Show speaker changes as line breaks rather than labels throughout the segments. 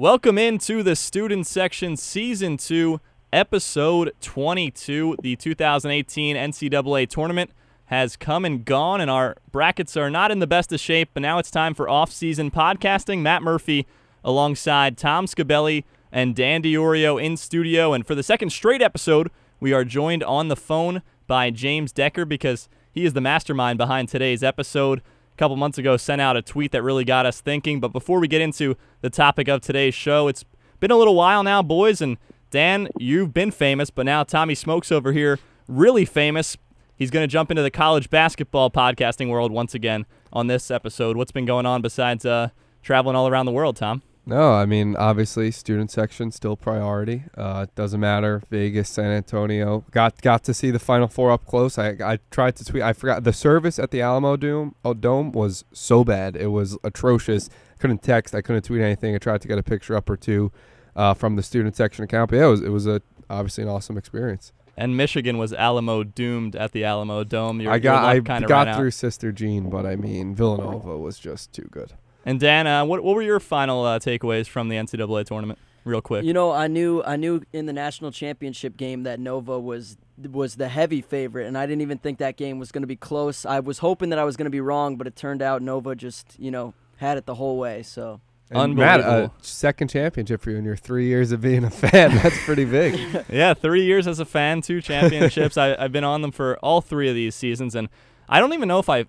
Welcome into the student section, season two, episode 22. The 2018 NCAA tournament has come and gone, and our brackets are not in the best of shape, but now it's time for off-season podcasting. Matt Murphy alongside Tom Scabelli and Dan Diorio in studio. And for the second straight episode, we are joined on the phone by James Decker because he is the mastermind behind today's episode couple months ago sent out a tweet that really got us thinking. But before we get into the topic of today's show, it's been a little while now, boys. And Dan, you've been famous, but now Tommy Smokes over here, really famous. He's going to jump into the college basketball podcasting world once again on this episode. What's been going on besides uh, traveling all around the world, Tom?
No, I mean obviously student section still priority. Uh, doesn't matter Vegas, San Antonio. Got got to see the Final Four up close. I I tried to tweet. I forgot the service at the Alamodome. Oh, Dome was so bad. It was atrocious. Couldn't text. I couldn't tweet anything. I tried to get a picture up or two uh, from the student section account. But yeah, it was it was a obviously an awesome experience.
And Michigan was Alamo doomed at the Alamodome. Your,
I got I got through
out.
Sister Jean, but I mean Villanova was just too good.
And Dan, uh, what what were your final uh, takeaways from the NCAA tournament, real quick?
You know, I knew I knew in the national championship game that Nova was was the heavy favorite, and I didn't even think that game was going to be close. I was hoping that I was going to be wrong, but it turned out Nova just you know had it the whole way. So.
And Matt, a second championship for you in your three years of being a fan. That's pretty big.
yeah, three years as a fan, two championships. I, I've been on them for all three of these seasons, and I don't even know if I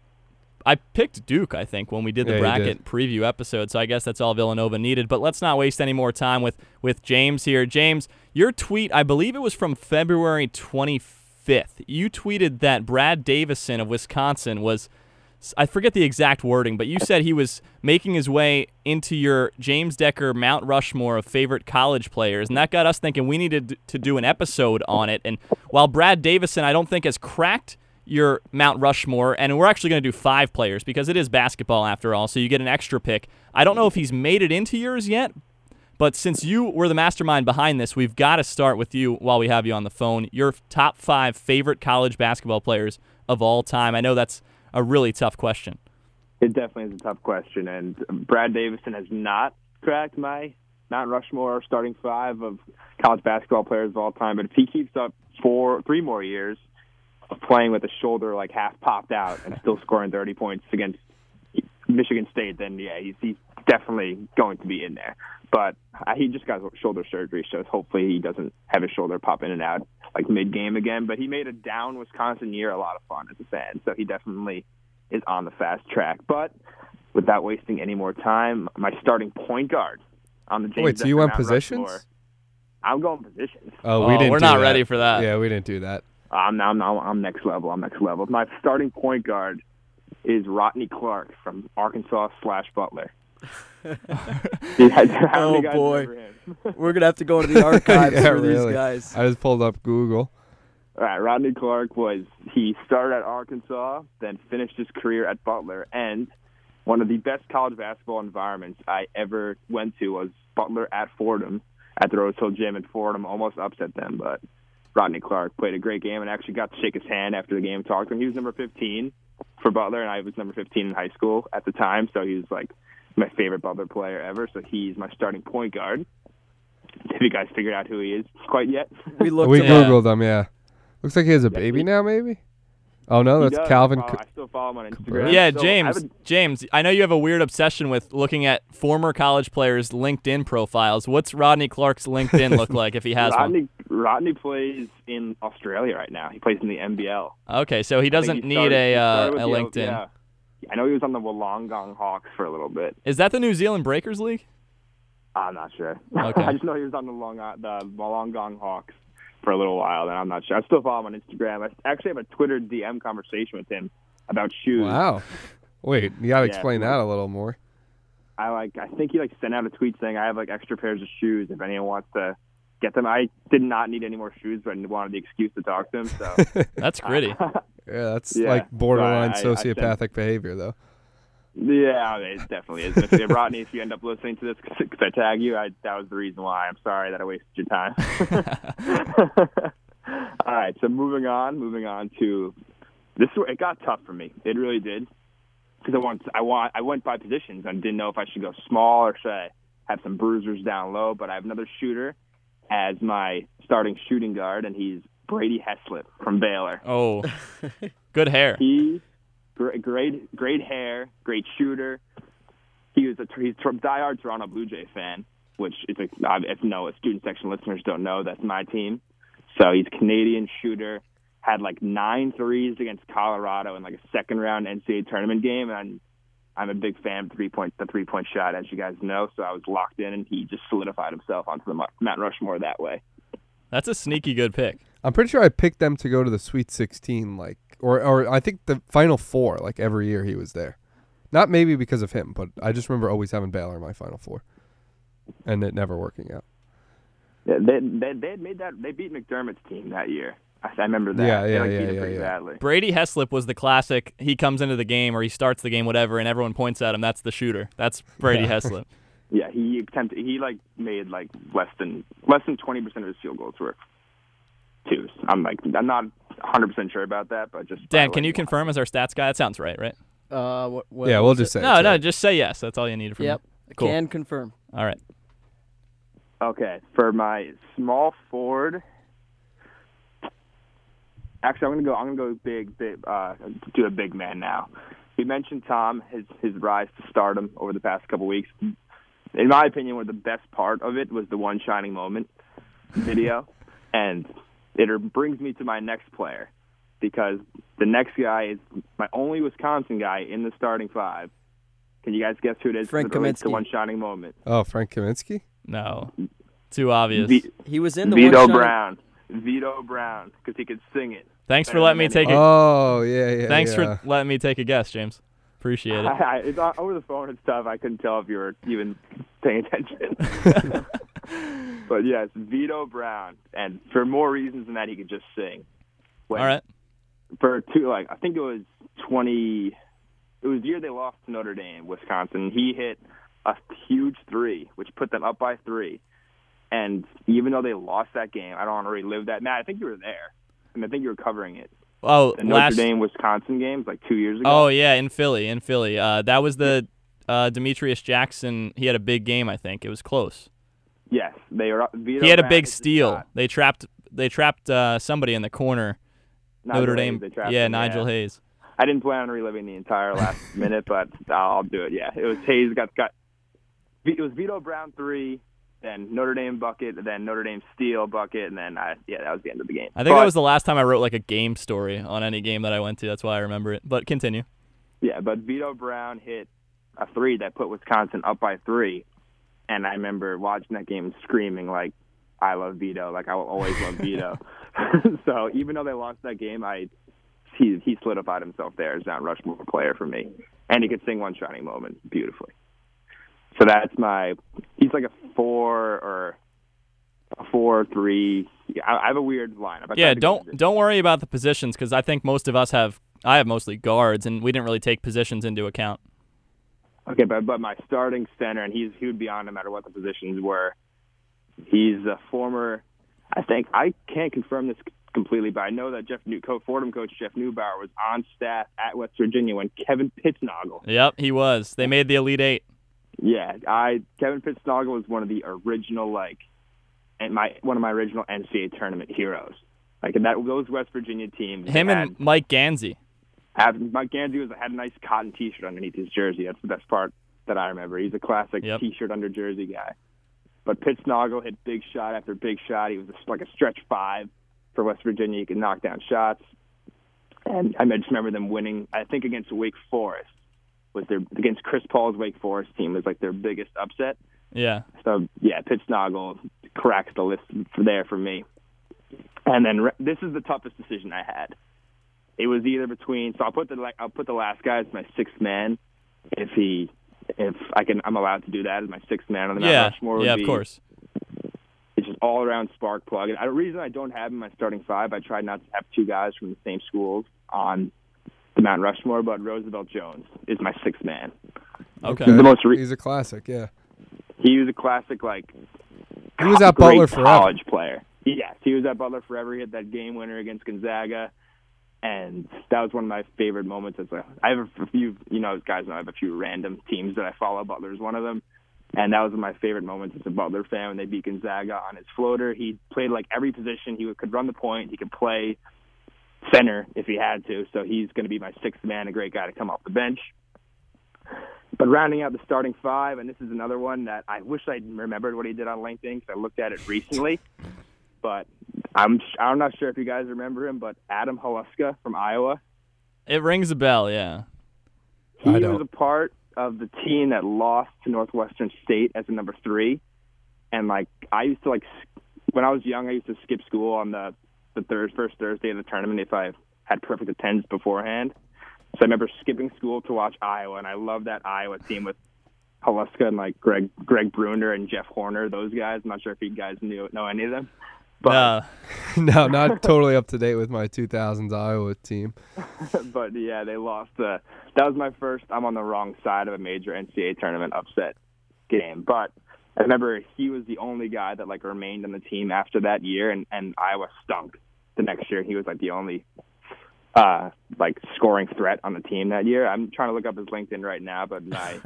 I picked Duke, I think, when we did the
yeah,
bracket preview episode. So I guess that's all Villanova needed. But let's not waste any more time with with James here. James, your tweet, I believe it was from February 25th. You tweeted that Brad Davison of Wisconsin was I forget the exact wording, but you said he was making his way into your James Decker Mount Rushmore of favorite college players, and that got us thinking we needed to do an episode on it. And while Brad Davison, I don't think has cracked your Mount Rushmore, and we're actually going to do five players because it is basketball after all, so you get an extra pick. I don't know if he's made it into yours yet, but since you were the mastermind behind this, we've got to start with you while we have you on the phone. Your top five favorite college basketball players of all time. I know that's a really tough question.
It definitely is a tough question, and Brad Davison has not cracked my Mount Rushmore starting five of college basketball players of all time. But if he keeps up four, three more years, playing with a shoulder like half popped out and still scoring 30 points against Michigan State, then yeah, he's, he's definitely going to be in there. But uh, he just got shoulder surgery, so hopefully he doesn't have his shoulder pop in and out like mid game again. But he made a down Wisconsin year a lot of fun as a fan, so he definitely is on the fast track. But without wasting any more time, my starting point guard on the James
Wait, so you went positions? Rushmore,
I'm going positions.
Oh, we oh, didn't. We're not
that.
ready for that.
Yeah, we didn't do that.
I'm now, I'm, I'm next level. I'm next level. My starting point guard is Rotnei Clarke from Arkansas slash Butler.
oh boy, we're gonna have to go to the archives yeah, for really. these guys.
I just pulled up Google.
All right, Rotnei Clarke was he started at Arkansas, then finished his career at Butler, and one of the best college basketball environments I ever went to was Butler at Fordham at the Rose Hill Gym, and Fordham almost upset them, but Rotnei Clarke played a great game and actually got to shake his hand after the game, talk to him. He was number 15 for Butler, and I was number 15 in high school at the time, so he was like my favorite Butler player ever. So he's my starting point guard. Have you guys figured out who he is quite yet?
We looked.
At We googled him. Yeah, looks like he has a yeah, baby he, now, maybe. Oh no, that's. Calvin.
I, follow, I, still follow him on Instagram.
Yeah, James. James, I know you have a weird obsession with looking at former college players' LinkedIn profiles. What's Rotnei Clarke's LinkedIn look like if he has
Rotnei,
one?
Rotnei plays in Australia right now. He plays in the NBL.
Okay, so he doesn't he need
started,
a, uh, a
the,
LinkedIn.
Yeah. I know he was on the Wollongong Hawks for a little bit.
Is that the New Zealand Breakers League?
I'm not sure.
Okay.
I just know he was on the Long the Wollongong Hawks for a little while, and I'm not sure. I still follow him on Instagram. I actually have a Twitter DM conversation with him about shoes.
Wow. Wait, you gotta yeah, explain that a little more.
I like. I think he like sent out a tweet saying I have like extra pairs of shoes if anyone wants to get them. I did not need any more shoes, but I wanted the excuse to talk to him. So
that's gritty.
yeah, that's yeah, like borderline I, sociopathic I behavior, though.
Yeah, it definitely is. If, Rotnei, if you end up listening to this because I tag you, I, that was the reason why. I'm sorry that I wasted your time. All right, so moving on, moving on to this. It got tough for me. It really did because I want, I want, I went by positions and didn't know if I should go small or should I have some bruisers down low, but I have another shooter as my starting shooting guard, and he's Brady Heslip from Baylor.
Oh, good hair.
He great, great, great hair, great shooter. He was a he's a diehard Toronto Blue Jay fan, which is a, if no student section listeners don't know, that's my team. So he's a Canadian shooter. Had like nine threes against Colorado in like a second round NCAA tournament game, and I'm a big fan of three point the three point shot, as you guys know. So I was locked in, and he just solidified himself onto the Mount Rushmore that way.
That's a sneaky good pick.
I'm pretty sure I picked them to go to the Sweet 16, like, or or I think the Final Four, like every year he was there. Not maybe because of him, but I just remember always having Baylor in my Final Four, and it never working out.
Yeah, they they they had made that they beat McDermott's team that year. I, I remember that.
Yeah, yeah,
like,
yeah, yeah, yeah.
badly.
Brady Heslip was the classic. He comes into the game or he starts the game, whatever, and everyone points at him. That's the shooter. That's Brady
Yeah.
Heslip.
Yeah, he attempted. He like made like less than less than twenty percent of his field goals were twos. I'm like I'm not 100 percent sure about that, but just
Dan, can you confirm as our stats guy? That sounds right, right?
Uh, what, what
yeah, we'll just
it?
say
No, no,
right.
just say yes. That's all you need from
Yep.
me. Cool.
Can confirm.
All right.
Okay, for my small forward. Actually, I'm gonna go. I'm gonna go big, big. Uh, do a big man now. You mentioned Tom, his his rise to stardom over the past couple weeks. In my opinion, one of the best part of it was the one shining moment video, and it brings me to my next player because the next guy is my only Wisconsin guy in the starting five. Can you guys guess who it is?
Frank
as it relates to
Kaminsky.
one shining moment.
Oh, Frank Kaminsky.
No. Too obvious.
V-
He was in the
Vitto
one shot-
Brown. Vitto Brown, because he could sing it.
Thanks for letting me
than
take a
Oh yeah, yeah.
Thanks
yeah.
for letting me take a guess, James. Appreciate it.
I, I, it's on, over the phone and stuff. I couldn't tell if you were even paying attention. but yes, Vitto Brown, and for more reasons than that, he could just sing. When-
All right.
For two, like I think it was twenty. It was the year they lost to Notre Dame, Wisconsin. He hit a huge three, which put them up by three. And even though they lost that game, I don't want to relive that. Matt, I think you were there. Mean, I think you were covering it.
Oh,
The Notre
last.
Dame Wisconsin games like two years ago.
Oh yeah, in Philly, in Philly. Uh, that was the uh, Demetrius Jackson. He had a big game. I think it was close.
Yes, they are. Vitto
He had a big steal. They trapped. They trapped uh, somebody in the corner.
Nigel
Notre
Hayes,
Dame. Yeah,
him,
Nigel Hayes.
I didn't plan on reliving the entire last minute, but I'll, I'll do it. Yeah, it was Hayes got got. It was Vitto Brown three, then Notre Dame bucket, then Notre Dame steal bucket, and then I, yeah, that was the end of the game.
I think
But-
that was the last time I wrote like a game story on any game that I went to. That's why I remember it. But continue.
Yeah, but Vitto Brown hit a three that put Wisconsin up by three, and I remember watching that game screaming like, "I love Vitto! Like I will always love Vitto." so even though they lost that game, I he he solidified himself there as Mount Rushmore player for me, and he could sing one shining moment beautifully. So that's my. He's like a four or a four three. I, I have a weird lineup. I
Yeah,
tried to go
don't don't worry about the positions because I think most of us have. I have mostly guards, and we didn't really take positions into account.
Okay, but but my starting center, and he's he would be on no matter what the positions were. He's a former. I think I can't confirm this completely, but I know that Jeff New, co Fordham coach Jeff Neubauer was on staff at West Virginia when Kevin Pittsnoggle.
Yep, he was. They made the Elite Eight.
Yeah, I Kevin Pittsnoggle was one of the original like, and my one of my original NCAA tournament heroes. Like that, those West Virginia teams.
Him
they
and Mike Gansey.
Have Mike Gansey was had a nice cotton T-shirt underneath his jersey. That's the best part that I remember. He's a classic
Yep.
T-shirt under jersey guy. But Pittsnoggle hit big shot after big shot. He was just like a stretch five for West Virginia. He could knock down shots. And I just remember them winning. I think against Wake Forest was their against Chris Paul's Wake Forest team was like their biggest upset.
Yeah.
So yeah, Pittsnoggle cracks the list there for me. And then re- this is the toughest decision I had. It was either between so I'll put the la- I'll put the last guy as my sixth man if he if I can I'm allowed to do that as my sixth man on the Mount
Yeah.
Rushmore. would
Yeah, of
be-
course.
It's just all around spark plug. And the reason I don't have him in my starting five, I tried not to have two guys from the same schools on the Mount Rushmore, but Roosevelt Jones is my sixth man.
Okay.
The most re-
He's a classic. Yeah.
He was a classic like
He was at
great
Butler forever.
college player. Yes, he was at Butler forever. He had that game winner against Gonzaga, and that was one of my favorite moments. As I have a few, you know, guys know I have a few random teams that I follow. Butler's one of them, And that was one of my favorite moments as a Butler fan when they beat Gonzaga on his floater. He played like every position. He could run the point. He could play center if he had to. So he's going to be my sixth man, a great guy to come off the bench. But rounding out the starting five, and this is another one that I wish I remembered what he did on LinkedIn because I looked at it recently. But I'm I'm not sure if you guys remember him, but Adam Haluska from Iowa.
It rings a bell, yeah.
He
I
was
don't.
a part of the team that lost to Northwestern State as a number three, and like I used to like when I was young, I used to skip school on the the third first Thursday of the tournament if I had perfect attendance beforehand. So I remember skipping school to watch Iowa, and I love that Iowa team with Haluska and like Greg Greg Brunner and Jeff Horner. Those guys. I'm not sure if you guys knew know any of them. But
No.
no, not totally up to date with my 2000s Iowa team.
but yeah, they lost. Uh, that was my first. I'm on the wrong side of a major NCAA tournament upset game. But I remember he was the only guy that like remained on the team after that year, and and Iowa stunk the next year. He was like the only uh like scoring threat on the team that year. I'm trying to look up his LinkedIn right now, but my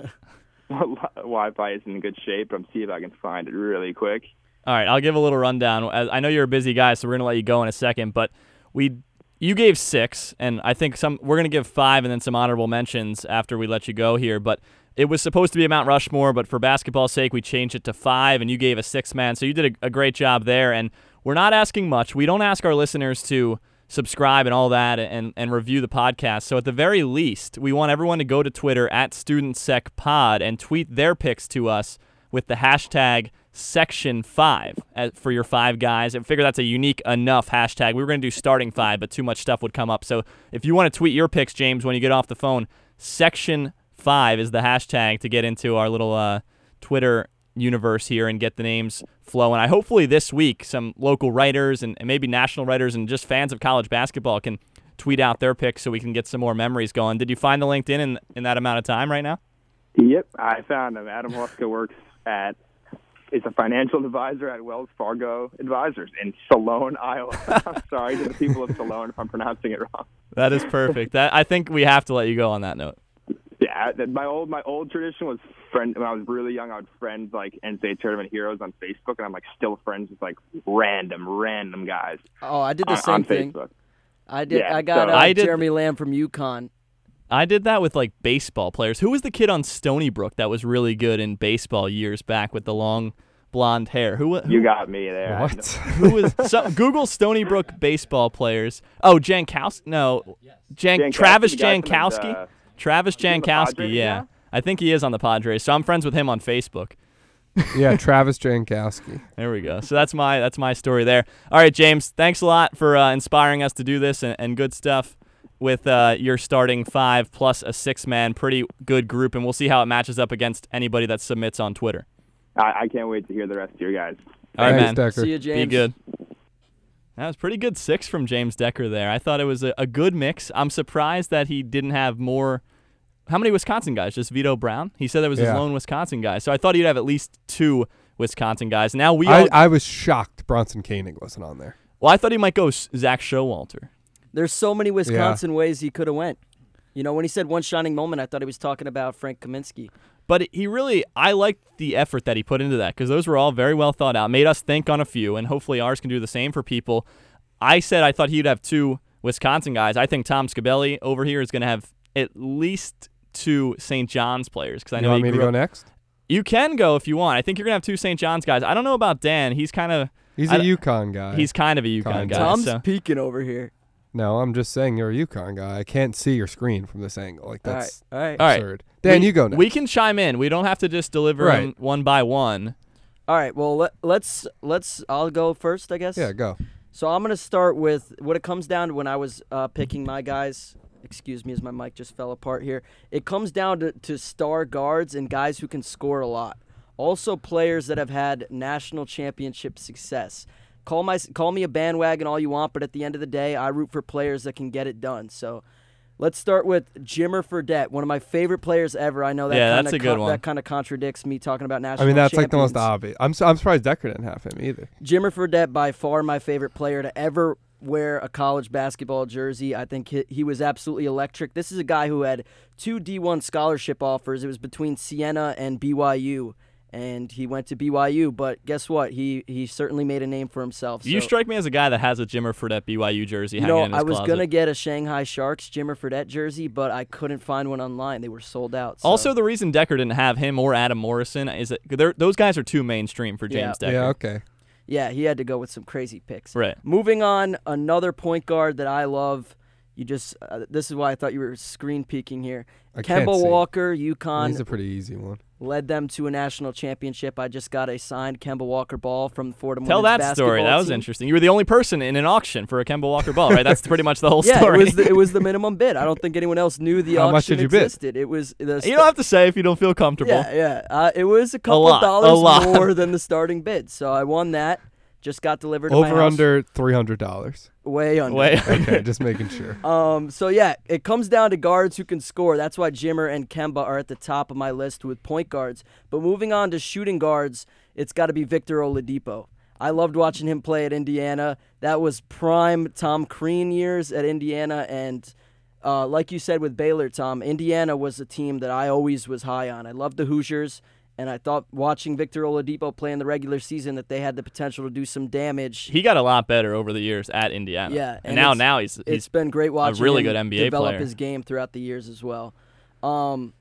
Wi-Fi is in good shape. I'm see if I can find it really quick.
All right, I'll give a little rundown. I know you're a busy guy, so we're gonna let you go in a second. But we, you gave six, and I think some we're gonna give five, and then some honorable mentions after we let you go here. But it was supposed to be a Mount Rushmore, but for basketball's sake, we changed it to five, and you gave a six man. So you did a, a great job there. And we're not asking much. We don't ask our listeners to subscribe and all that and, and review the podcast. So at the very least, we want everyone to go to Twitter at StudentSecPod and tweet their picks to us with the hashtag Section Five uh, for your five guys. I figure that's a unique enough hashtag. We were going to do starting five, but too much stuff would come up. So if you want to tweet your picks, James, when you get off the phone, Section Five is the hashtag to get into our little uh, Twitter universe here and get the names flowing. I hopefully this week some local writers and, and maybe national writers and just fans of college basketball can tweet out their picks so we can get some more memories going. Did you find the LinkedIn in, in that amount of time right now?
Yep, I found him. Adam Huska works at is a financial advisor at Wells Fargo Advisors in Salone, Iowa. I'm sorry to the people of Salone if I'm pronouncing it wrong.
That is perfect. that I think we have to let you go on that note.
Yeah, my old my old tradition was friend when I was really young. I would friend like NCAA tournament heroes on Facebook, and I'm like still friends with like random random guys
Oh, I did the
on,
same
on
thing.
Facebook.
I did.
Yeah,
I got
so-
uh,
I did-
Jeremy Lamb from UConn.
I did that with like baseball players. Who was the kid on Stony Brook that was really good in baseball years back with the long blonde hair? Who, who
You got me there.
What?
who was so, Google Stony Brook baseball players? Oh, Jankowski. No, Jan,
Jankowski,
Travis
the guy
Jankowski.
uh,
Travis
he on the
Jankowski.
Padres
Yeah,
now?
I think he is on the Padres. So I'm friends with him on Facebook.
yeah, Travis Jankowski.
There we go. So that's my that's my story there. All right, James. Thanks a lot for uh, inspiring us to do this and, and good stuff with uh, your starting five plus a six man, pretty good group, and we'll see how it matches up against anybody that submits on Twitter.
I, I can't wait to hear the rest of your guys.
All right,
Thanks,
man.
Decker.
See you, James.
Be good. That was pretty good six from James Decker there. I thought it was a, a good mix. I'm surprised that he didn't have more. How many Wisconsin guys? Just Vitto Brown? He said that was his lone Wisconsin guy. So I thought he'd have at least two Wisconsin guys. Now we all,
I, I was shocked Bronson Koenig wasn't on there.
well, I thought he might go Zak Showalter.
There's so many Wisconsin ways he could have went. You know, when he said one shining moment, I thought he was talking about Frank Kaminsky.
But he really, I liked the effort that he put into that because those were all very well thought out. Made us think on a few, and hopefully ours can do the same for people. I said I thought he'd have two Wisconsin guys. I think Tom Scabelli over here is going to have at least two St. John's players because I know
You
know
want
he
me to go
up-
next?
You can go if you want. I think you're going to have two St. John's guys. I don't know about Dan. He's kind of
He's
I
a
don't-
UConn guy.
he's kind of a UConn
Kind
guy.
Tom's
so.
peeking over here.
No, I'm just saying you're a UConn guy. I can't see your screen from this angle. Like that's
all right,
All right.
absurd. Dan,
We-
you go next.
We can chime in. We don't have to just deliver
Right.
them one by one.
all right. Well, let, let's let's. I'll go first, I guess.
yeah, go.
So I'm gonna start with what it comes down to when I was uh, picking my guys. Excuse me, as my mic just fell apart here. It comes down to, to star guards and guys who can score a lot. Also, players that have had national championship success. Call my call me a bandwagon all you want, but at the end of the day, I root for players that can get it done. So. Let's start with Jimmer Fredette, one of my favorite players ever. I know that
Yeah,
kind
that's
of
a good one.
that kind of contradicts me talking about national
I mean, that's like the most obvious. I'm, su- I'm surprised Decker didn't have him either.
Jimmer Fredette, by far my favorite player to ever wear a college basketball jersey. I think he, he was absolutely electric. This is a guy who had two D1 scholarship offers. It was between Siena and BYU. And he went to BYU. But guess what? He he certainly made a name for himself.
You strike me as a guy that has a Jimmer Fredette BYU jersey
You
hanging
know, I was
closet.
gonna get a Shanghai Sharks Jimmer Fredette jersey, but I couldn't find one online. They were sold out. so-
Also, the reason Decker didn't have him or Adam Morrison is that those guys are too mainstream for
Yeah.
James Decker.
Yeah, okay.
yeah, he had to go with some crazy picks.
Right.
Moving on, another point guard that I love. You just uh, this is why I thought you were screen peeking here.
I can't
Kemba
see.
Walker, UConn.
He's a pretty easy one.
Led them to a national championship. I just got a signed Kemba Walker ball from the Fordham
Tell
women's
that story. That was
team.
interesting. You were the only person in an auction for a Kemba Walker ball, right? That's pretty much the whole
Yeah,
story.
it was the, it was the minimum bid. I don't think anyone else knew the
How
auction
much did you bid?
It was the
you don't have to say if you don't feel comfortable.
Yeah, yeah. Uh, it was a couple
lot, a
dollars
lot.
more than the starting bid. So I won that. Just got delivered to my
Over
house.
under three hundred dollars.
way under.
Way.
Okay, just making sure.
Um. So yeah, it comes down to guards who can score. That's why Jimmer and Kemba are at the top of my list with point guards. But moving on to shooting guards, it's got to be Victor Oladipo. I loved watching him play at Indiana. That was prime Tom Crean years at Indiana, and uh, like you said with Baylor, Tom, Indiana was a team that I always was high on. I loved the Hoosiers, and I thought watching Victor Oladipo play in the regular season that they had the potential to do some damage.
He got a lot better over the years at Indiana.
Yeah,
and,
and
now now he's
it's
he's
been great watching
really
him
good NBA
develop
player.
his game throughout the years as well. Um,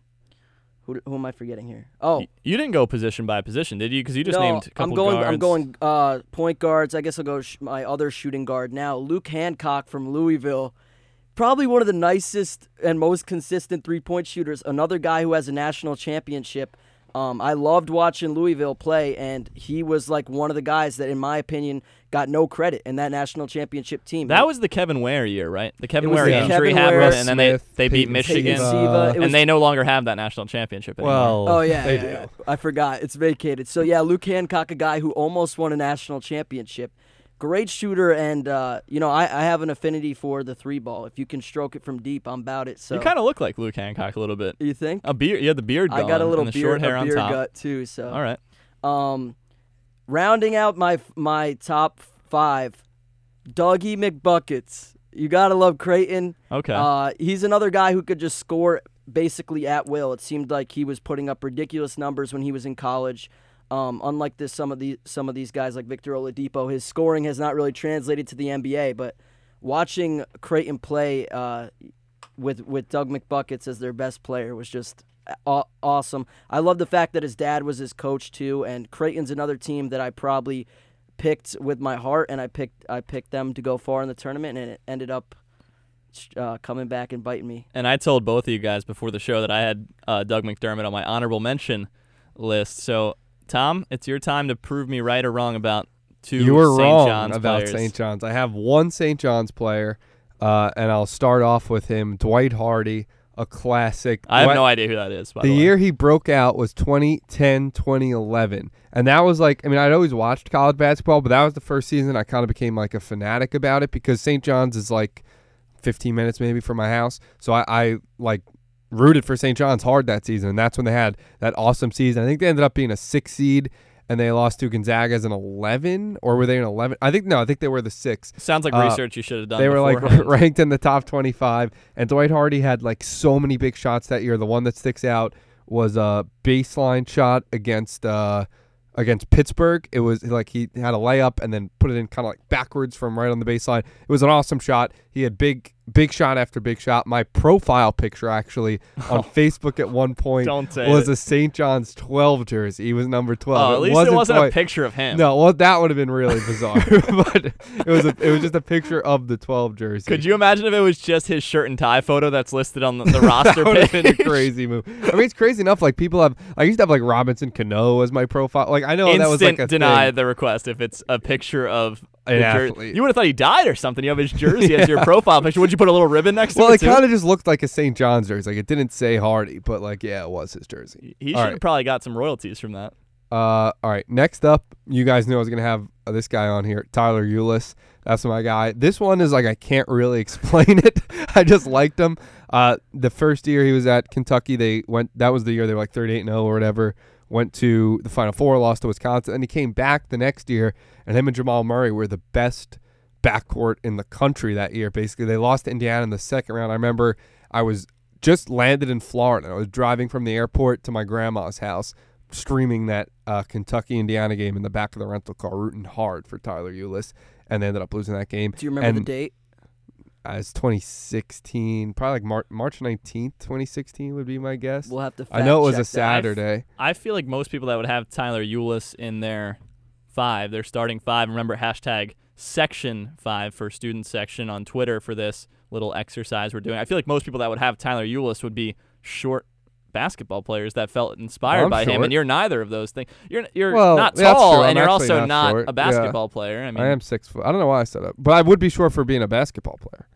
who, who am I forgetting here? Oh,
y- you didn't go position by position, did you? Because you just
no,
named a couple
I'm going.
guards.
I'm going uh, point guards. I guess I'll go sh- my other shooting guard now. Luke Hancock from Louisville, probably one of the nicest and most consistent three point shooters. Another guy who has a national championship. Um, I loved watching Louisville play, and he was like one of the guys that, in my opinion, got no credit in that national championship team.
That was the Kevin Ware year, right? The Kevin Ware
the
injury
Kevin
happened,
Ware,
and then they,
Smith,
they beat
Peyton
Michigan,
Uh,
Siva. It was-
and they no longer have that national championship anymore.
Well,
Oh yeah,
they
yeah,
do.
yeah. I forgot. It's vacated. So yeah, Luke Hancock, a guy who almost won a national championship. Great shooter, and uh, you know I, I have an affinity for the three ball. If you can stroke it from deep, I'm about it. So
you kind of look like Luke Hancock a little bit.
you think?
A beard, you had the beard.
I got a little beard,
short hair
a
on
beard
top.
gut too. So
All right.
um, rounding out my my top five, Dougie McBuckets. You gotta love Creighton.
Okay.
Uh, he's another guy who could just score basically at will. It seemed like he was putting up ridiculous numbers when he was in college. Um, unlike this, some of the some of these guys like Victor Oladipo, his scoring has not really translated to the NBA. But watching Creighton play uh, with with Doug McBuckets as their best player was just aw- awesome. I love the fact that his dad was his coach too, and Creighton's another team that I probably picked with my heart, and I picked I picked them to go far in the tournament, and it ended up uh, coming back and biting me.
And I told both of you guys before the show that I had uh, Doug McDermott on my honorable mention list. So, Tom, it's your time to prove me right or wrong about two
you were
St.
wrong
John's
about. St. John's. I have one St. John's player, uh, and I'll start off with him, Dwight Hardy, a classic.
I have
Dwight-
no idea who that is. By
the
the,
year he broke out was 2010, 2011. And that was like, I mean, I'd always watched college basketball, but that was the first season I kind of became like a fanatic about it because St. John's is like 15 minutes maybe from my house. So I, I like rooted for St. John's hard that season. And that's when they had that awesome season. I think they ended up being a six seed and they lost to Gonzaga as an 11 or were they an 11? I think, no, I think they were the six.
Sounds like
Uh,
research you should have done.
They were like ranked in the top 25, and Dwight Hardy had like so many big shots that year. The one that sticks out was a baseline shot against uh, against Pittsburgh. It was like he had a layup and then put it in kind of like backwards from right on the baseline. It was an awesome shot. He had big big shot after big shot. My profile picture actually on Facebook at one point was
it.
a St. John's 12 jersey. He was number 12.
Oh, at least it wasn't
Dwight-
a picture of him.
no, well, that would have been really bizarre, but it was a, it was just a picture of the 12 jersey.
Could you imagine if it was just his shirt and tie photo that's listed on the, the roster
that would have
page?
been a crazy move. I mean, it's crazy enough. Like people have, I used to have like Robinson Cano as my profile. Like I know
Instant
that was like a
deny
thing.
the request if it's a picture of
An athlete.
You would have thought he died or something. You have his jersey as your profile picture. Would you put a little ribbon next
Well,
to
it
Well, it?
kind of just looked like a St. John's jersey. Like it didn't say Hardy, but like yeah, it was his jersey.
He should have
right.
probably got some royalties from that.
Uh, all right. Next up, you guys knew I was gonna have uh, this guy on here, Tyler Ulis. That's my guy. This one is like I can't really explain it. I just liked him. Uh, the first year he was at Kentucky, they went. That was the year they were like 38 0 or whatever. Went to the Final Four, lost to Wisconsin, and he came back the next year. And him and Jamal Murray were the best backcourt in the country that year. Basically, they lost to Indiana in the second round. I remember I was just landed in Florida. I was driving from the airport to my grandma's house streaming that uh, Kentucky Indiana game in the back of the rental car, rooting hard for Tyler Ulis, and they ended up losing that game.
Do you remember
and
the date?
Uh, As 2016, probably like Mar- March 19th, 2016 would be my guess.
We'll have to.
I know it was a
fact check that.
Saturday.
I feel like most people that would have Tyler Ulis in their five, their starting five. Remember hashtag section five for student section on Twitter for this little exercise we're doing. I feel like most people that would have Tyler Ulis would be short basketball players that felt inspired
I'm
by him, and you're neither of those things. You're you're
Well,
not tall, and you're also
not
not,
short.
a
Yeah.
basketball player. I mean,
I am six foot. I don't know why I said that, but I would be short for being a basketball player.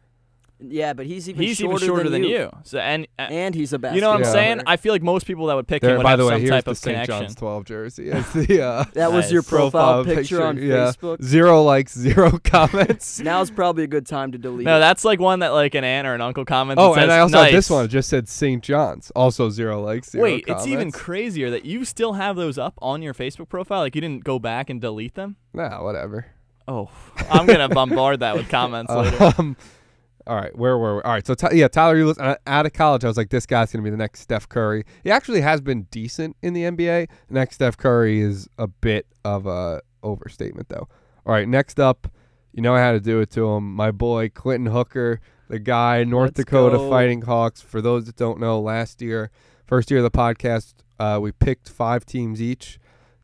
Yeah, but he's even
he's
shorter,
even shorter
than, you.
So and, and
and he's a basketball.
you know what I'm
Yeah.
saying? I feel like most people that would pick him would
by
have
the way,
some
here's
type
the
of
St.
connection.
John's 12 jersey. It's the uh,
that was your
Nice.
profile, picture, on
yeah.
Facebook.
Zero likes, zero comments.
Now's probably a good time to delete.
No,
it.
that's like one that like an aunt or an uncle comments.
oh,
and,
and I also
nice.
this one. It just said St. John's. Also zero likes, zero
Wait,
comments.
it's even crazier that you still have those up on your Facebook profile. Like you didn't go back and delete them.
Nah, whatever.
Oh, I'm gonna bombard that with comments later.
All right, where were we? All right, so Ty- yeah, Tyler Ulis. uh, Out of college, I was like, this guy's gonna be the next Steph Curry. He actually has been decent in the NBA. Next Steph Curry is a bit of a overstatement, though. All right, next up, you know I had to do it to him. My boy Quinton Hooker, the guy, North
Let's
Dakota
go.
Fighting Hawks. For those that don't know, last year, first year of the podcast, uh, we picked five teams each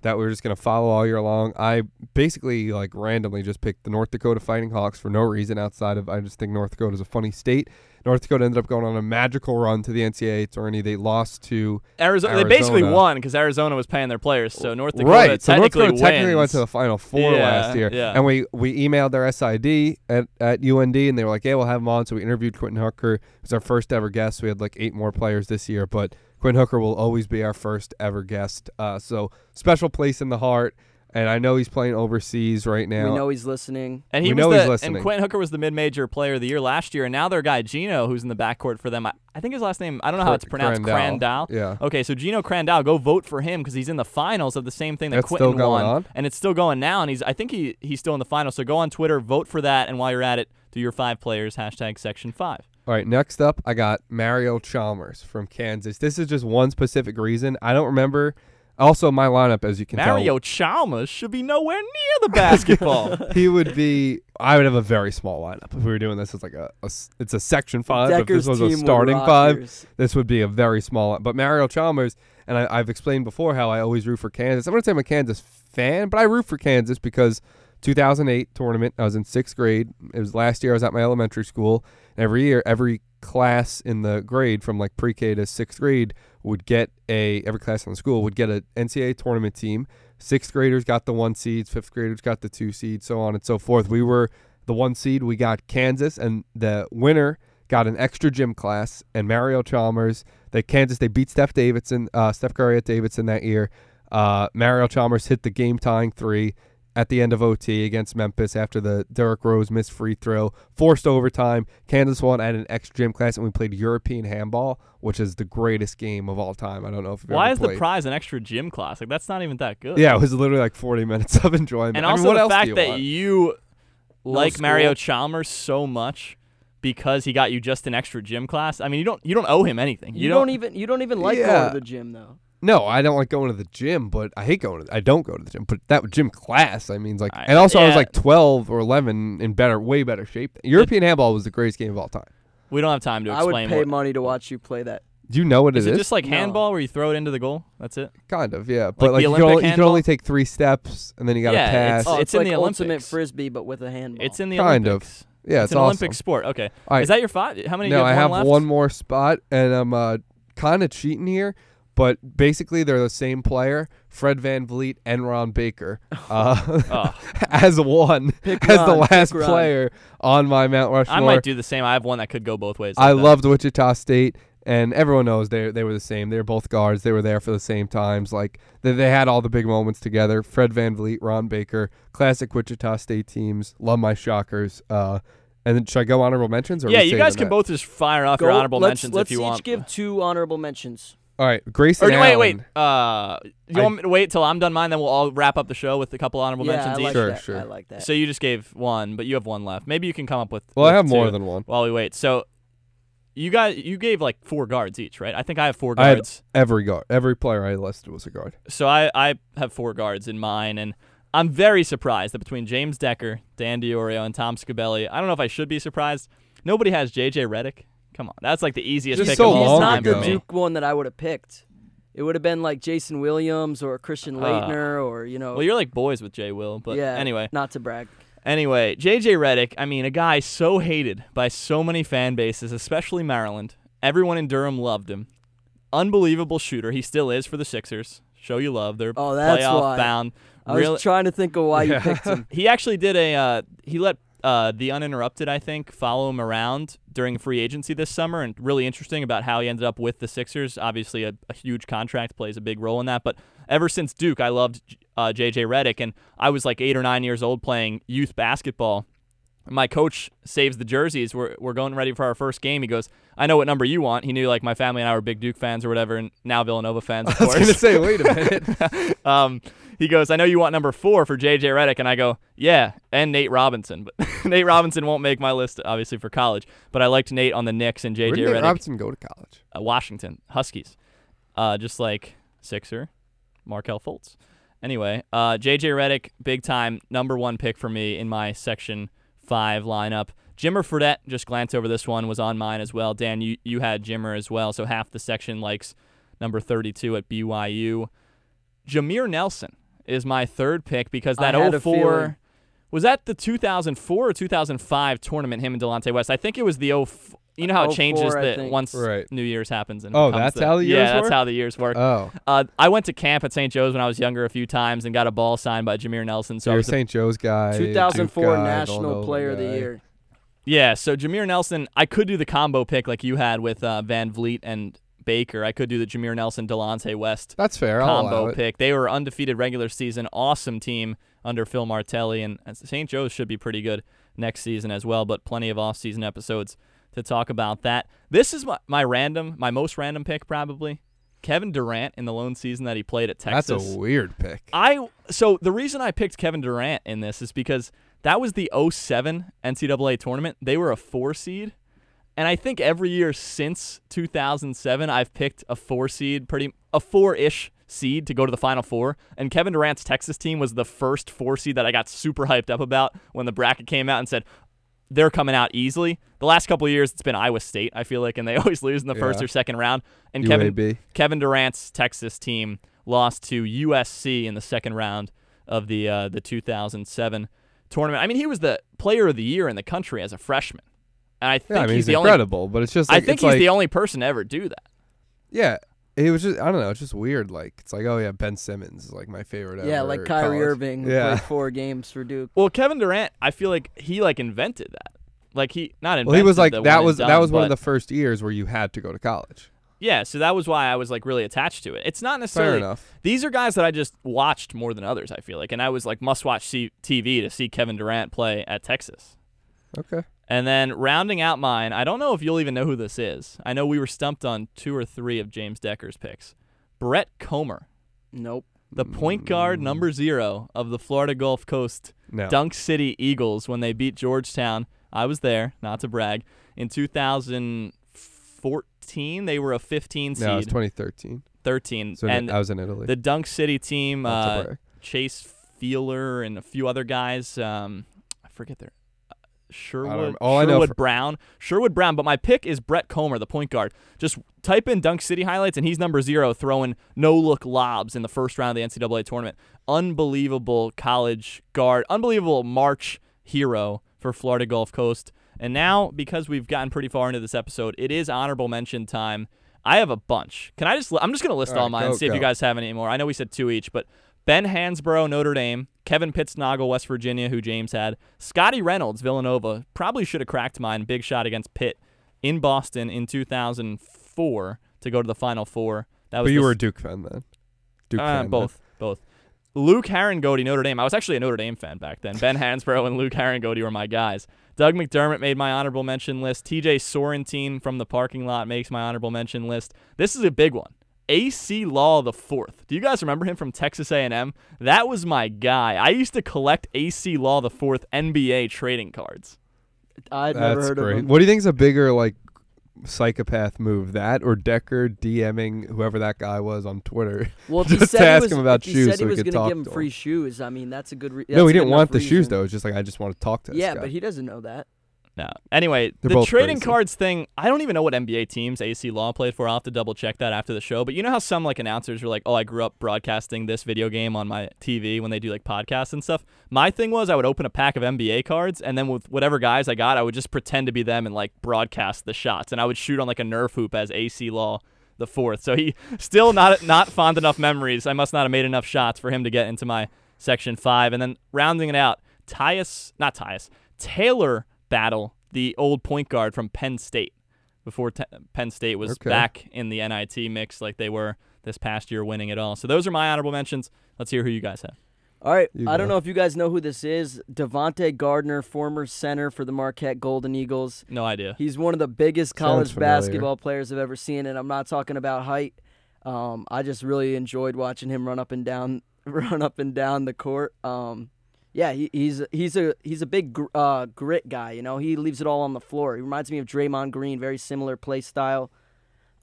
that we were just gonna follow all year long. I basically like randomly just picked the North Dakota Fighting Hawks for no reason outside of I just think North Dakota is a funny state. North Dakota ended up going on a magical run to the NCAA tourney. They lost to
Arizona, they basically won because Arizona was paying their players. So North Dakota
right. So North
technically
Dakota technically went to the Final Four
Yeah,
last year,
yeah.
and we we emailed their SID at at UND, and they were like, "Yeah, we'll have them on." So we interviewed Quinton Hooker. It was our first ever guest. We had like eight more players this year, but Quinton Hooker will always be our first ever guest. Uh, so special place in the heart. And I know he's playing overseas right now.
we know he's listening.
And he
We
was
know
the,
he's listening.
and Quinton Hooker was the mid-major player of the year last year, and now their guy Geno, who's in the backcourt for them. I, I think his last name I don't know how it's pronounced.
Crandall.
Crandall.
Yeah.
Okay, so Geno Crandall, go vote for him because he's in the finals of the same thing that
That's
Quinton
still going
won,
on?
and it's still going now. And he's I think he he's still in the finals. So go on Twitter, vote for that, and while you're at it, do your five players hashtag section five.
All right, next up, I got Mario Chalmers from Kansas. This is just one specific reason. I don't remember. Also, my lineup, as you can tell,
Mario Chalmers should be nowhere near the basketball.
he would be. I would have a very small lineup if we were doing this as like a, it's a section five. if
Decker's
this was
team
a
would
starting five,
yours.
this would be a very small. But Mario Chalmers, and I, I've explained before how I always root for Kansas. I'm going to say I'm a Kansas fan, but I root for Kansas because 2008 tournament. I was in sixth grade. It was last year. I was at my elementary school. Every year, every class in the grade from like pre-K to sixth grade would get a every class in the school would get a NCAA tournament team. Sixth graders got the one seeds, fifth graders got the two seeds, so on and so forth. We were the one seed. We got Kansas, and the winner got an extra gym class. And Mario Chalmers, the Kansas, they beat Steph Davidson, uh, Steph Curry at Davidson that year. Uh, Mario Chalmers hit the game tying three at the end of OT against Memphis after the Derrick Rose missed free throw, forced overtime. Kansas won at an extra gym class, and we played European handball, which is the greatest game of all time. I don't know if you've
Why
ever
is
played.
the prize an extra gym class? Like that's not even that good.
Yeah, it was literally like 40 minutes of enjoyment.
And
I mean,
also
what
the
else
fact
you
that
want?
you like
school.
Mario Chalmers so much because he got you just an extra gym class. I mean, you don't you don't owe him anything.
You, don't, even you don't even like going to the gym though.
No, I don't like going to the gym, but I hate going to. I don't go to the gym, but that gym class, I mean, it's like,
I-
and also I was like 12 or 11 in better, way better shape. European handball was the greatest game of all time.
We don't have time to
I would
explain
pay
what.
money to watch you play that.
Do you know what
Is
it
it
is?
just like
No.
handball where you throw it into the goal? That's it.
kind of, yeah. But
the
like, you, can only, you can only take three steps, and then you got to
Yeah,
pass.
Oh,
It's
it's,
in
like
the
ultimate
Olympics.
frisbee, but with a handball.
It's in the
Kind of. Yeah,
it's,
it's,
an
awesome.
Olympic sport. Okay.
All right.
Is that your five? How many? do
no,
you
I
have
have
one left?
one more spot, and I'm uh, kind of cheating here. But basically, they're the same player, Fred VanVleet and Ron Baker, uh,
Oh,
as one,
Pick
as the
Ron, pick
last player on my Mount Rushmore.
I might do the same. I have one that could go both ways.
I
like that.
loved Wichita State, and everyone knows they they were the same. They were both guards. They were there for the same times. Like they, they had all the big moments together. Fred VanVleet, Ron Baker, classic Wichita State teams. Love my Shockers. Uh, and then should I go honorable mentions? Or
Yeah, you guys can
that?
both just fire off
Go-
your honorable
let's,
mentions
let's
if you
each
want.
give two honorable mentions.
All right, Grayson
or wait, wait.
Allen.
Uh, you
I-
want me to wait till I'm done mine? Then we'll all wrap up the show with a couple honorable
yeah,
mentions
I
each.
like
Sure,
that.
sure.
I like that.
So you just gave one, but you have one left. Maybe you can come up with.
Well, I
with
have more than one.
while we wait. So you got you gave like four guards each, right? I think I have four
I had-
guards.
Every guard, every player I listed was a guard.
so I, I have four guards in mine, and I'm very surprised that between James Decker, Dan Diorio, and Tom Scabelli, I don't know if I should be surprised. Nobody has JJ Redick. Come on, that's like the easiest
Just
pick
so
of all
long
time
not
for
the
me.
Duke one that I would have picked. It would have been like Jason Williams or Christian
Ah.
Laettner or you know.
Well, you're like boys with Jay Will, but
yeah.
anyway.
not to brag.
Anyway, JJ Redick, I mean, a guy so hated by so many fan bases, especially Maryland. Everyone in Durham loved him. Unbelievable shooter. He still is for the Sixers. Show you love. They're
Oh, that's
playoff
why.
bound.
I
Really-
was trying to think of why you picked him.
he actually did a uh, he let uh, the uninterrupted I think follow him around during free agency this summer and really interesting about how he ended up with the Sixers. Obviously, a, a huge contract plays a big role in that. But ever since Duke, I loved uh, JJ Redick, and I was like eight or nine years old playing youth basketball. My coach saves the jerseys. We're, we're going ready for our first game. He goes, I know what number you want. He knew like my family and I were big Duke fans or whatever, and now Villanova fans, of
I was gonna say, wait a minute.
um, he goes, I know you want number four for JJ Redick, and I go, yeah, and Nate Robinson, but Nate Robinson won't make my list obviously for college, but I liked Nate on the Knicks and
Where
JJ
did Nate Robinson go to college?
uh, Washington Huskies, uh, just like Sixer, Markelle Fultz. Anyway, uh, JJ Redick, big time number one pick for me in my section five lineup. Jimmer Fredette, just glance over this one, was on mine as well. Dan, you, you had Jimmer as well, so half the section likes number 32 at BYU. Jameer Nelson is my third pick because that
had
04 was that the 2004 or 2005 tournament him and Delonte West. I think it was the 04 you know how it
04,
changes
I
that
think.
once
Right.
New Year's happens and
Oh,
becomes
that's how the years
yeah
years
that's
work?
how the years work.
Oh,
Uh, I went to camp at St. Joe's when I was younger a few times and got a ball signed by Jameer Nelson. So
so
I
you're
was a-
St. Joe's guy.
2004
guy,
National
Villanova
Player of the
guy.
Year.
yeah, so Jameer Nelson, I could do the combo pick like you had with uh, VanVleet and Baker. I could do the Jameer Nelson Delonte West
That's fair. I'll allow
combo
it.
pick. They were undefeated regular season, awesome team under Phil Martelli, and St. Joe's should be pretty good next season as well. But plenty of off-season episodes to talk about that. This is my, my random, my most random pick probably. Kevin Durant in the lone season that he played at Texas.
That's a weird pick.
I so the reason I picked Kevin Durant in this is because that was the 07 NCAA tournament. They were a four seed. And I think every year since 2007, I've picked a four seed, pretty a four ish seed to go to the Final Four. And Kevin Durant's Texas team was the first four seed that I got super hyped up about when the bracket came out and said they're coming out easily. The last couple of years, it's been Iowa State. I feel like, and they always lose in the first or second round. And Kevin
UAB.
Kevin Durant's Texas team lost to USC in the second round of the uh, the 2007 tournament. I mean, he was the player of the year in the country as a freshman, and I think
Yeah, I mean
he's
he's
the only.
incredible, but it's just
I think he's
like,
the only person to ever do that.
yeah. It was just I don't know. It's just weird. Like it's like oh yeah, Ben Simmons is like my favorite.
Yeah,
ever
like
at
Kyrie
college.
Irving
Yeah.
played four games for Duke.
Well, Kevin Durant, I feel like he like invented that. Like he not invented.
Well, he was like that was
and
that
done,
was one of the first years where you had to go to college.
yeah. So that was why I was like really attached to it. It's not necessarily.
Fair
necessarily
enough.
These are guys that I just watched more than others. I feel like, and I was like must watch C- TV to see Kevin Durant play at Texas.
Okay.
And then rounding out mine, I don't know if you'll even know who this is. I know we were stumped on two or three of James Decker's picks. Brett Comer,
Nope.
the point guard number zero of the Florida Gulf Coast
No.
Dunk City Eagles when they beat Georgetown. I was there, not to brag. In 2014, they were a 15 seed,
No, it was 2013.
13,
So
and
I was in Italy.
the Dunk City team, uh. Chase Fieler and a few other guys. Um, I forget their Sherwood,
I
Sherwood
for-
Brown, Sherwood Brown. But my pick is Brett Comer, the point guard. Just type in Dunk City highlights, and he's number zero, throwing no look lobs in the first round of the NCAA tournament. Unbelievable college guard, unbelievable March hero for Florida Gulf Coast. And now, because we've gotten pretty far into this episode, it is honorable mention time. I have a bunch. Can I just? li- I'm just gonna list
All
all
right,
mine
go-
and see if you guys have any more. I know we said two each, but Ben Hansbrough, Notre Dame, Kevin Pittsnoggle, West Virginia, who James had, Scottie Reynolds, Villanova, probably should have cracked mine. Big shot against Pitt in Boston in 2004 to go to the Final Four. That was
But you
the
were a Duke fan then. Duke
uh,
fan. then.
both, both. Luke Harangody, Notre Dame. I was actually a Notre Dame fan back then. Ben Hansbrough and Luke Harangody were my guys. Doug McDermott made my honorable mention list. TJ Sorrentine from the parking lot makes my honorable mention list. This is a big one. Acie Law the fourth. Do you guys remember him from Texas A&M? That was my guy. I used to collect Acie Law the fourth NBA trading cards.
I'd never
That's
heard
great.
of him.
What do you think is a bigger like psychopath move. That or Decker DMing whoever that guy was on Twitter.
Well, he
Just
said he
ask
was,
him about
if he
shoes
said
so
he
we
was
could
gonna give him free
him.
shoes. I mean, that's a good. Re-
no, he didn't want
enough
the shoes though. It's just like I just want to talk to this
Yeah,
guy.
but he doesn't know that.
No. Anyway,
They're
the trading
crazy.
cards thing, I don't even know what NBA teams Acie Law played for. I'll have to double check that after the show. But you know how some like announcers are like, "Oh, I grew up broadcasting this video game on my TV when they do like podcasts and stuff." My thing was I would open a pack of NBA cards and then with whatever guys I got, I would just pretend to be them and like broadcast the shots and I would shoot on like a Nerf hoop as Acie Law the fourth. So he still not not fond enough memories. I must not have made enough shots for him to get into my section 5 and then rounding it out, Tyus, not Tyus, Talor Battle, the old point guard from Penn State, before Te- Penn State was
Okay.
back in the NIT mix like they were this past year, winning it all. So those are my honorable mentions. Let's hear who you guys have.
All right,
You
I don't know if you guys know who this is. Davante Gardner, former center for the Marquette Golden Eagles.
No idea.
He's one of the biggest college basketball players I've ever seen, and I'm not talking about height. Um, I just really enjoyed watching him run up and down, run up and down the court. Um, yeah, he, he's he's a he's a big gr- uh, grit guy. You know, he leaves it all on the floor. He reminds me of Draymond Green, very similar play style.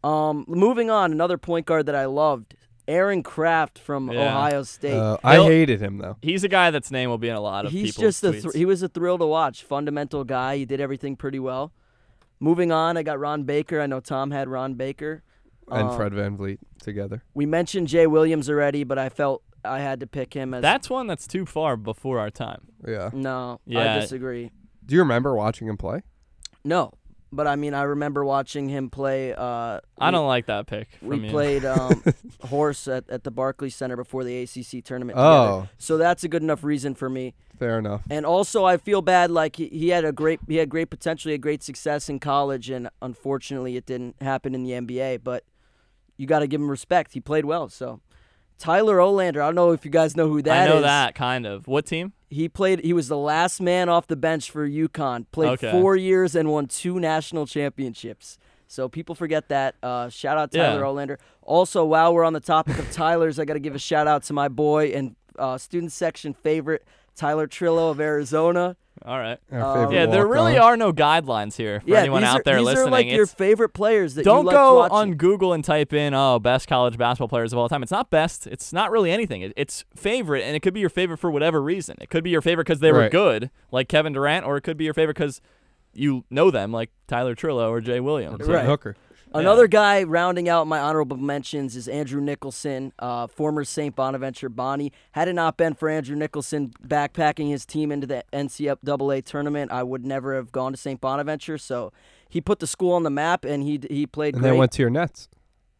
Um, moving on, another point guard that I loved, Aaron Craft from
Yeah.
Ohio State.
Uh, I
He'll-
hated him though.
He's a guy that's name will be in a lot of
He's
people's
just a
tweets.
thr he was a thrill to watch. Fundamental guy. He did everything pretty well. Moving on, I got Ron Baker. I know Tom had Ron Baker.
and
Um,
Fred VanVleet together.
We mentioned Jay Williams already, but I felt I had to pick him as
That's one that's too far before our time.
Yeah.
no.
Yeah.
I disagree.
Do you remember watching him play?
No, but I mean I remember watching him play. Uh,
I
we-
don't like that pick from
We
you.
played um, horse at, at the Barclays Center before the ACC tournament. together.
Oh,
so that's a good enough reason for me.
fair enough.
And also, I feel bad. Like he, he had a great, he had great potential, he had great success in college, and unfortunately, it didn't happen in the NBA. But you got to give him respect. He played well. So Tyler Olander, I don't know if you guys know who that
I
is.
know that kind of. What team?
He played. He was the last man off the bench for UConn. Played
Okay.
four years and won two national championships. So people forget that. Uh, shout out
Yeah.
Tyler Olander. Also, while we're on the topic of Tyler's, I got to give a shout out to my boy and uh, student section favorite Tyler Trillo of Arizona.
All right.
Our
Um,
Yeah, there really
walk-on.
are no guidelines here for
yeah,
anyone
these
out
are,
there
these
listening.
are like your favorite players that
don't
you like
go
watching.
on Google and type in oh best college basketball players of all time. It's not best. It's not really anything. It, it's favorite, and it could be your favorite for whatever reason. It could be your favorite because they were good, like Kevin Durant, or it could be your favorite because you know them, like Tyler Trillo or Jay Williams.
Tim
Right.
Hooker.
Another guy rounding out my honorable mentions is Andrew Nicholson, uh, former St. Bonaventure Bonnie. Had it not been for Andrew Nicholson backpacking his team into the NCAA tournament, I would never have gone to St. Bonaventure. So he put the school on the map, and he he played
And
great.
then went to your Nets.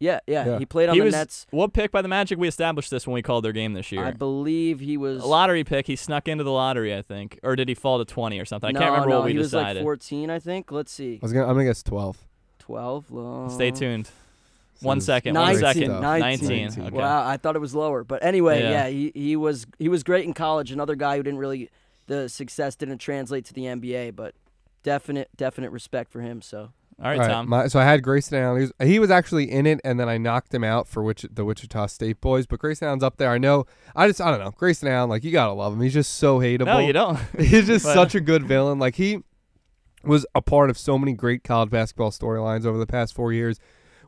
yeah, yeah,
Yeah.
he played on
He
the
was
Nets.
what pick by the Magic? We established this when we called their game this year.
I believe he was
a lottery pick. He snuck into the lottery, I think, or did he fall to twenty or something? I can't remember
no,
what we
he was
decided.
like 14, I think. Let's see,
I was gonna. I'm gonna guess twelve.
12. Uh,
Stay tuned.
So
One
it's
second. One
19,
second.
19.
19. Okay.
Wow, I thought it was lower, but anyway,
Yeah.
yeah, he, he was he was great in college. Another guy who didn't really the success didn't translate to the NBA, but definite definite respect for him. So
All right,
All right,
Tom.
my- so I had Grayson Allen. He was, he was actually in it, and then I knocked him out for which the Wichita State boys. But Grayson Allen's up there. I know. I just I don't know. Grayson Allen, like you gotta love him. He's just so hateable.
no, you don't.
He's just
But-
such a good villain. Like he was a part of so many great college basketball storylines over the past four years.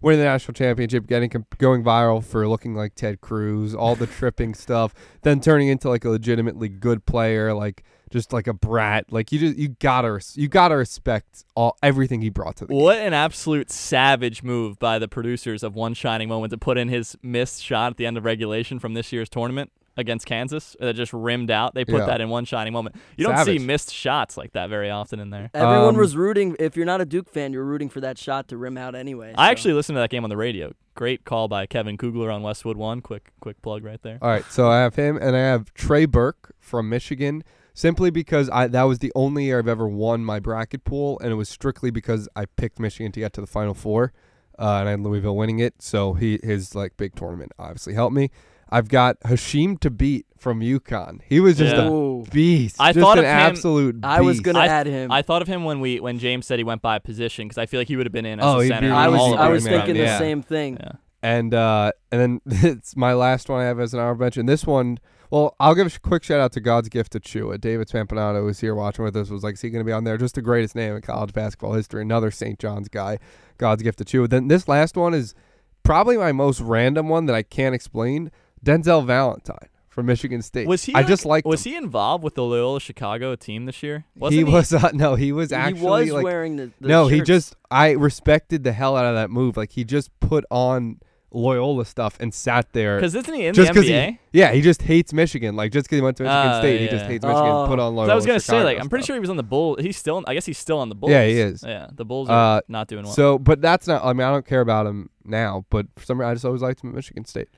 Winning the national championship, getting going viral for looking like Ted Cruz, all the tripping stuff, then turning into like a legitimately good player, like just like a brat. Like you just you gotta you gotta respect all everything he brought to the game.
What an absolute savage move by the producers of One Shining Moment to put in his missed shot at the end of regulation from this year's tournament against Kansas that just rimmed out. They put
Yeah.
that in One Shining Moment. You don't see missed shots like that very often in there.
everyone
Um,
was rooting. If you're not a Duke fan, you're rooting for that shot to rim out anyway.
I actually listened to that game on the radio. Great call by Kevin Kugler on Westwood One. Quick quick plug right there.
All right, so I have him, and I have Trey Burke from Michigan, simply because I that was the only year I've ever won my bracket pool, and it was strictly because I picked Michigan to get to the Final Four, uh, and I had Louisville winning it. So he his like big tournament obviously helped me. I've got Hasheem Thabeet from UConn. He was just
Yeah.
a beast.
I
just
thought
an
of him-
absolute.
I was gonna
I-
add him.
I thought of him when we when James said he went by position because I feel like he would have been in as
Oh,
a
he'd
center.
be
on
I was
all
really
of
I was thinking
yeah.
the same thing.
Yeah.
And uh, and then it's my last one I have as an honorable mention. This one Well, I'll give a quick shout out to God'sgift Achiuwa. David Spampanato was here watching with us. Was like, is he going to be on there? Just the greatest name in college basketball history. Another St. John's guy. God'sgift Achiuwa. Then this last one is probably my most random one that I can't explain. Denzel Valentine from Michigan State.
Was he?
I just like.
Was he involved with the Loyola Chicago team this year?
He
Wasn't
was uh, no. He was actually
he was
like
wearing the, the
no. He just I respected the hell out of that move. Like he just put on Loyola stuff and sat there.
Because isn't he in
just
the
because
NBA?
he, yeah, he just hates Michigan. Like just because he went to Michigan
Oh,
State, he just hates Michigan.
Oh.
Put on Loyola.
I was gonna say, like, I'm pretty sure he was on the Bull. He's still. I guess he's still on the Bulls.
Yeah, he is.
Yeah, the Bulls are
Uh,
not doing well.
So, but that's not. I mean, I don't care about him now. But for some reason, I just always liked him at Michigan State.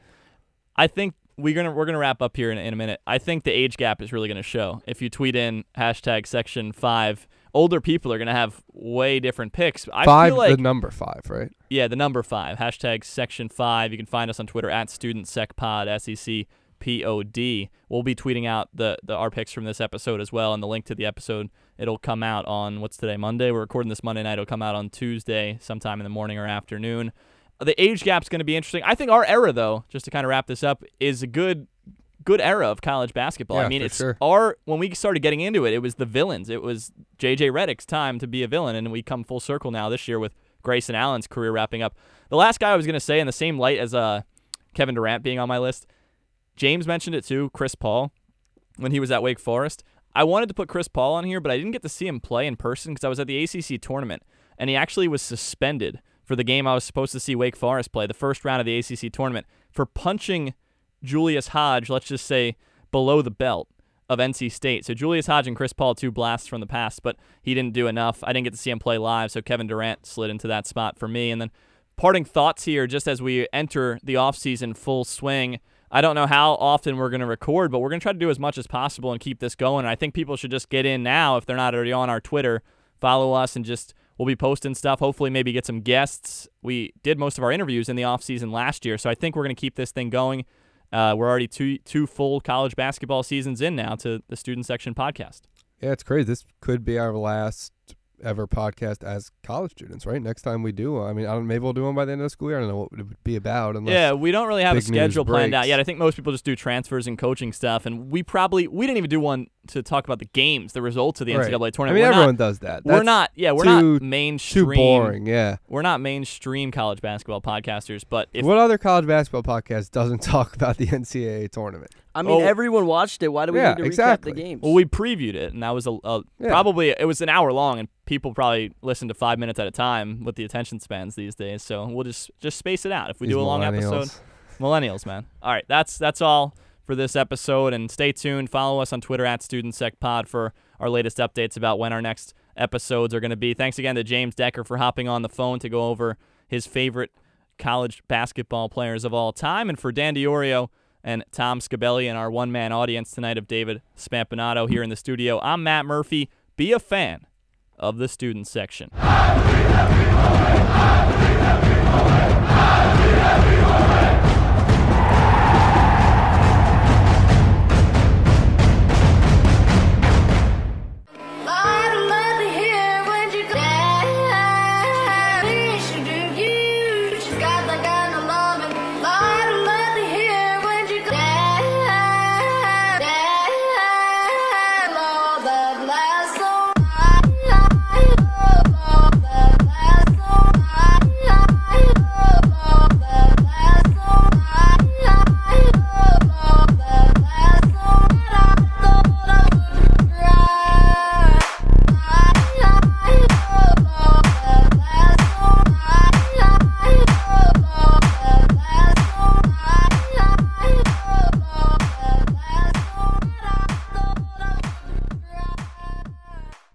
I think we're gonna we're gonna wrap up here in, in a minute. I think the age gap is really gonna show. If you tweet in hashtag section five, older people are gonna have way different picks. I
five,
feel like
the number five, right?
yeah, the number five hashtag section five. You can find us on Twitter at StudentSecPod S E C P O D. We'll be tweeting out the the our picks from this episode as well, and the link to the episode. It'll come out on what's today Monday. We're recording this Monday night. It'll come out on Tuesday, sometime in the morning or afternoon. The age gap's going to be interesting. I think our era, though, just to kind of wrap this up, is a good good era of college basketball. I mean, it's
sure.
our when we started getting into it, it was the villains. It was JJ Redick's time to be a villain, and we come full circle now this year with Grayson Allen's career wrapping up. The last guy I was going to say in the same light as uh, Kevin Durant being on my list, James mentioned it too. Chris Paul when he was at Wake Forest. I wanted to put Chris Paul on here, but I didn't get to see him play in person because I was at the ACC tournament, and he actually was suspended for the game I was supposed to see Wake Forest play, the first round of the ACC tournament, for punching Julius Hodge, let's just say below the belt of NC State. So Julius Hodge and Chris Paul, two blasts from the past, but he didn't do enough. I didn't get to see him play live, so Kevin Durant slid into that spot for me. And then parting thoughts here, just as we enter the offseason full swing. I don't know how often we're going to record, but we're going to try to do as much as possible and keep this going. And I think people should just get in now if they're not already on our Twitter, follow us, and just we'll be posting stuff. Hopefully, maybe get some guests. We did most of our interviews in the offseason last year, so I think we're going to keep this thing going. Uh, we're already two two full college basketball seasons in now to the student section podcast.
Yeah, it's crazy. This could be our last ever podcast as college students, right? Next time we do, I mean, I don't. Maybe we'll do one by the end of the school year. I don't know what it would be about. Unless,
Yeah, we don't really have a schedule planned out yet. I think most people just do transfers and coaching stuff, and we probably we didn't even do one to talk about the games, the results of the
Right.
NCAA
I
tournament.
mean,
we're
everyone
not,
does that.
we're not. Yeah, we're
too-
not mainstream.
too boring. Yeah.
We're not mainstream college basketball podcasters, but if
what other college basketball podcast doesn't talk about the NCAA tournament?
I mean,
Oh.
everyone watched it. Why do we
Yeah,
need to
exactly.
recap the games?
well, we previewed it, and that was a, a
Yeah.
probably it was an hour long, and people probably listen to five minutes at a time with the attention spans these days. So we'll just just space it out. If we
These
do a long episode,
millennials.
Millennials, man. All right, that's that's all for this episode, and stay tuned. Follow us on Twitter at StudentSecPod for our latest updates about when our next episodes are going to be. Thanks again to James Decker for hopping on the phone to go over his favorite college basketball players of all time, and for Dan Diorio and Tom Scabelli and our one-man audience tonight of David Spampanato here in the studio. I'm Matt Murphy. Be a fan of the student section.